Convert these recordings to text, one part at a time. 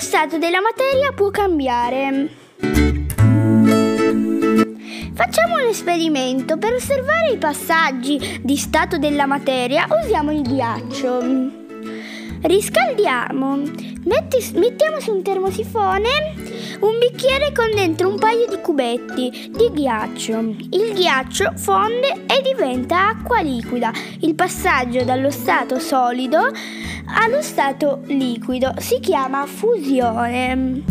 stato della materia può cambiare. Facciamo un esperimento. Per osservare i passaggi di stato della materia usiamo il ghiaccio. Riscaldiamo. Metti, mettiamo su un termosifone un bicchiere con dentro un paio di cubetti di ghiaccio. Il ghiaccio fonde e diventa acqua liquida. Il passaggio dallo stato solido allo stato liquido si chiama fusione.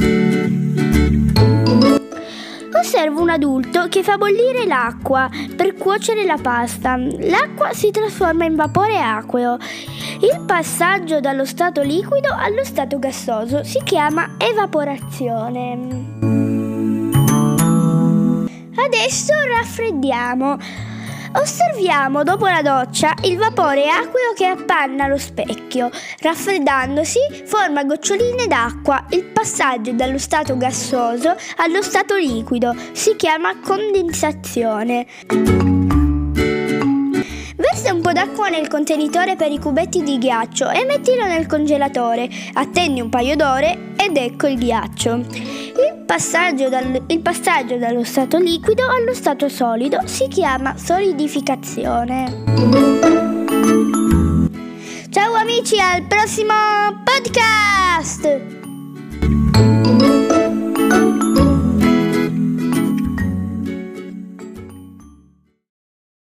Osservo un adulto che fa bollire l'acqua per cuocere la pasta. L'acqua si trasforma in vapore acqueo. Il passaggio dallo stato liquido allo stato gassoso si chiama evaporazione. Adesso raffreddiamo. Osserviamo dopo la doccia il vapore acqueo che appanna lo specchio. Raffreddandosi forma goccioline d'acqua. Il passaggio dallo stato gassoso allo stato liquido si chiama condensazione. Versa un po' d'acqua nel contenitore per i cubetti di ghiaccio e mettilo nel congelatore. Attendi un paio d'ore ed ecco il ghiaccio. Passaggio, dal, il passaggio dallo stato liquido allo stato solido si chiama solidificazione. Ciao amici, al prossimo podcast!